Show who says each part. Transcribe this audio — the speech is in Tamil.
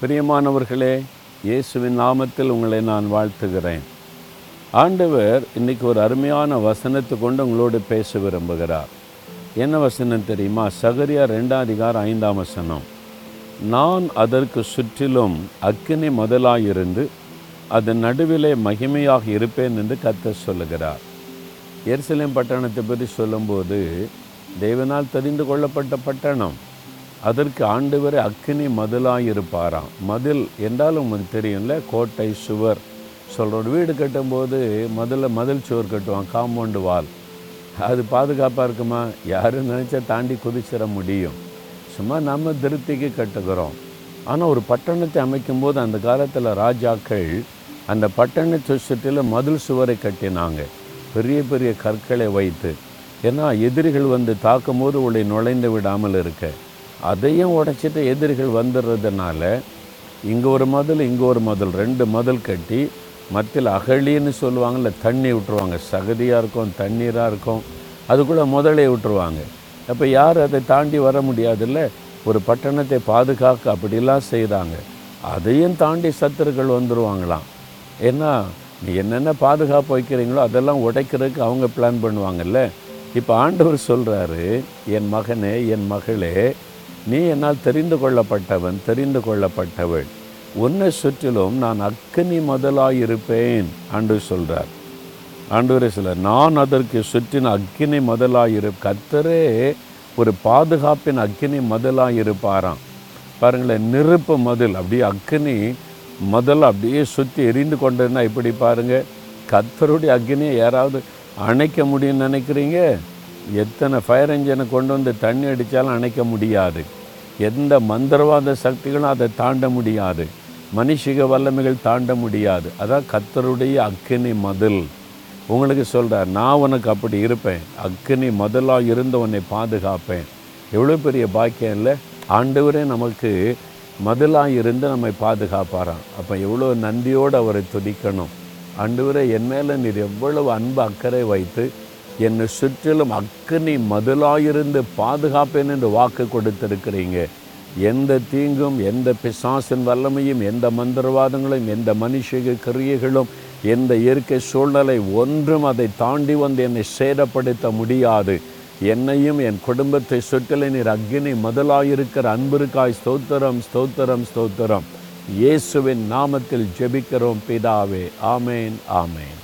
Speaker 1: பிரியமானவர்களே இயேசுவின் நாமத்தில் உங்களை நான் வாழ்த்துகிறேன். ஆண்டவர் இன்றைக்கி ஒரு அருமையான வசனத்தை கொண்டு உங்களோடு பேச விரும்புகிறார். என்ன வசனம் தெரியுமா? சகரியா ரெண்டாம் அதிகாரம் ஐந்தாம் வசனம். நான் அதற்கு சுற்றிலும் அக்கினி முதலாயிருந்து அதன் நடுவிலே மகிமையாக இருப்பேன் என்று கத்த சொல்லுகிறார். எருசலேம் பட்டணத்தை பற்றி சொல்லும்போது தேவனால் தெரிந்து கொள்ளப்பட்ட பட்டணம். அதற்கு ஆண்டவர் அக்னி மதிலாக இருப்பாராம் மதில் என்றாலும் உங்களுக்கு தெரியும்ல? கோட்டை சுவர். சொல்கிறோம் வீடு கட்டும்போது மதில் மதில் சுவர் கட்டுவான் காம்பவுண்டு வால். அது பாதுகாப்பாக இருக்குமா? யாரும் நினச்சா தாண்டி குதிச்சிட முடியும். சும்மா நம்ம திருப்திக்கு கட்டுக்கிறோம் ஆனால் ஒரு பட்டணத்தை அமைக்கும்போது அந்த காலத்தில் ராஜாக்கள் அந்த பட்டணத்தை சுற்றிலும் மதில் சுவரை கட்டினாங்க. பெரிய பெரிய கற்களை வைத்து. ஏன்னா எதிரிகள் வந்து தாக்கும் போது உங்களை நுழைந்து விடாமல் இருக்க. அதையும் உடைச்சிட்டு எதிரிகள் வந்துடுறதுனால இங்கே ஒரு மதில் இங்கே ஒரு மதில் ரெண்டு மதில் கட்டி மத்தியில் அகழின்னு சொல்லுவாங்கல்ல தண்ணி விட்டுருவாங்க. சகதியாக இருக்கும் தண்ணீராக இருக்கும் அதுக்குள்ளே முதலே விட்டுருவாங்க. அப்போ யார் அதை தாண்டி வர முடியாதுல்ல? ஒரு பட்டணத்தை பாதுகாக்க அப்படிலாம் செய்கிறாங்க அதையும் தாண்டி சத்துருக்கள் வந்துடுவாங்களாம் ஏன்னா நீ என்னென்ன பாதுகாப்பு வைக்கிறீங்களோ அதெல்லாம் உடைக்கிறதுக்கு அவங்க பிளான் பண்ணுவாங்கல்ல? இப்போ ஆண்டவர் சொல்கிறாரு என் மகனே என் மகளே நீ என்னால் தெரிந்து கொள்ளப்பட்டவன் தெரிந்து கொள்ளப்பட்டவள். உன்னை சுற்றிலும் நான் அக்கினி முதலாயிருப்பேன் அன்று சொல்கிறார் ஆண்டவரே சில நான் அதற்கு சுற்றின அக்கினி முதலாயிரு கத்தரே ஒரு பாதுகாப்பின் அக்கினி முதலாயிருப்பாராம். பாருங்களேன் நெருப்பு மதில் அப்படியே அக்கினி முதல் அப்படியே சுற்றி எரிந்து கொண்டதுன்னா இப்படி பாருங்கள் கத்தருடைய அக்னியை யாராவது அணைக்க முடியும்னு நினைக்கிறீங்க? எத்தனை ஃபயர் இன்ஜினை கொண்டு வந்து தண்ணி அடித்தாலும் அணைக்க முடியாது. எந்த மந்திரவாத சக்திகளும் அதை தாண்ட முடியாது. மனுஷிக வல்லமைகள் தாண்ட முடியாது. அதான் கத்தருடைய அக்கினி மதில். உங்களுக்கு சொல்கிறார் நான் உனக்கு அப்படி இருப்பேன். அக்கினி மதிலாக இருந்து உன்னை பாதுகாப்பேன். எவ்வளோ பெரிய பாக்கியம் இல்லை? ஆண்டவரே நமக்கு மதிலாக இருந்து நம்மை பாதுகாப்பாராம். அப்போ எவ்வளோ நந்தியோடு அவரை துதிக்கணும். ஆண்டவரே என் மேலே நீர் எவ்வளவு அன்பு அக்கறை வைத்து என்னை சுற்றிலும் அக்கினி மதிலாயிருந்து பாதுகாப்பேன் என்று வாக்கு கொடுத்திருக்கிறீங்க. எந்த தீங்கும் எந்த பிசாசின் வல்லமையும் எந்த மந்திரவாதங்களும் எந்த மனுஷக கிரியைகளும் எந்த இயற்கை சூழ்நிலை ஒன்றும் அதை தாண்டி வந்து என்னை சேதப்படுத்த முடியாது. என்னையும் என் குடும்பத்தை சுற்றில நீர் அக்னி மதிலாயிருக்கிற அன்பிற்காய் ஸ்தோத்திரம் ஸ்தோத்திரம் ஸ்தோத்திரம். இயேசுவின் நாமத்தில் ஜெபிக்கிறோம் பிதாவே. ஆமேன் ஆமேன்.